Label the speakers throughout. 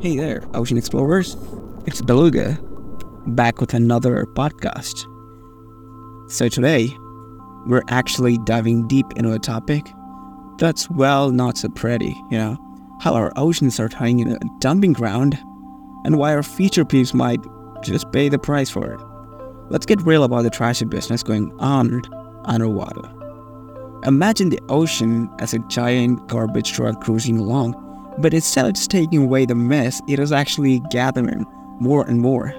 Speaker 1: Hey there, ocean explorers. It's Beluga, back with another podcast. So today, we're actually diving deep into a topic that's, well, not so pretty, you know, how our oceans are turning into a dumping ground and why our future peeps might just pay the price for it. Let's get real about the trashy business going on underwater. Imagine the ocean as a giant garbage truck cruising along but instead of just taking away the mess, it is actually gathering more and more.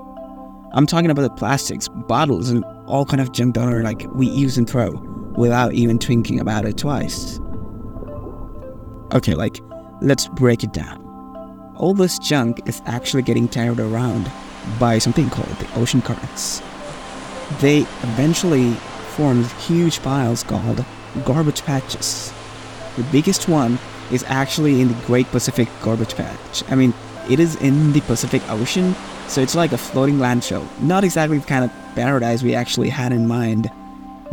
Speaker 1: I'm talking about the plastics, bottles, and all kind of junk that are like we use and throw without even thinking about it twice. Okay, like let's break it down. All this junk is actually getting carried around by something called the ocean currents. They eventually form huge piles called garbage patches. The biggest one is actually in the Great Pacific Garbage Patch. I mean, it is in the Pacific Ocean, so it's like a floating landfill. Not exactly the kind of paradise we actually had in mind,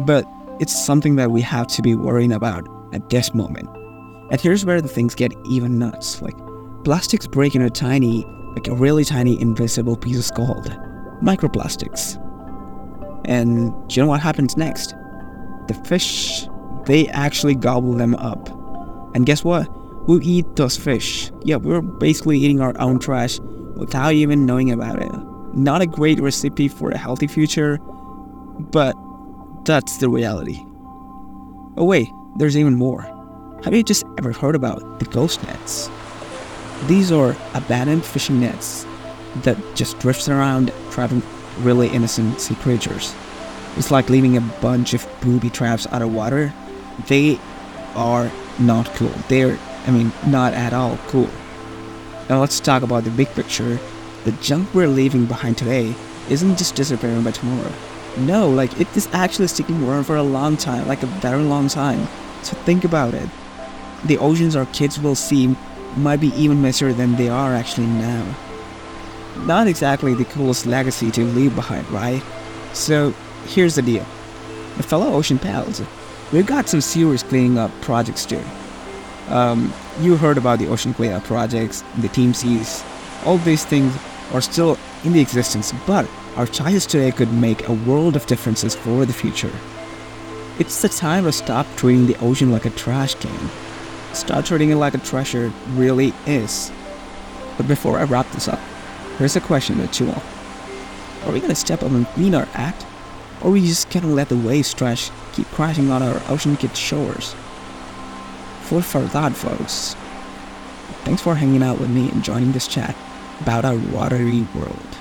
Speaker 1: but it's something that we have to be worrying about at this moment. And here's where the things get even nuts. Like, plastics break into tiny, like a really tiny invisible pieces called microplastics. And do you know what happens next? The fish, they actually gobble them up and guess what? We eat those fish. Yeah, we're basically eating our own trash without even knowing about it. Not a great recipe for a healthy future, but that's the reality. Oh, wait, there's even more. Have you just ever heard about the ghost nets? These are abandoned fishing nets that just drifts around trapping really innocent sea creatures. It's like leaving a bunch of booby traps out of water. They are not cool. They're, I mean, not at all cool. Now let's talk about the big picture. The junk we're leaving behind today isn't just disappearing by tomorrow. No, like it is actually sticking around for a long time, like a very long time. So think about it. The oceans our kids will see might be even messier than they are actually now. Not exactly the coolest legacy to leave behind, right? So here's the deal. The fellow ocean pals, we've got some serious cleaning up projects too. Um, you heard about the ocean cleanup projects, the Team Seas. All these things are still in the existence, but our choices today could make a world of differences for the future. It's the time to stop treating the ocean like a trash can. Start treating it like a treasure really is. But before I wrap this up, here's a question to you all. Are we gonna step up and clean our act? Or we just gonna let the waste trash keep crashing on our ocean kid shores? Food for thought, folks. Thanks for hanging out with me and joining this chat about our watery world.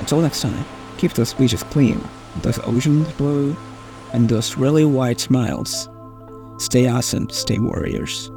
Speaker 1: Until next time, keep those beaches clean, those oceans blue, and those really wide smiles. Stay awesome, stay warriors.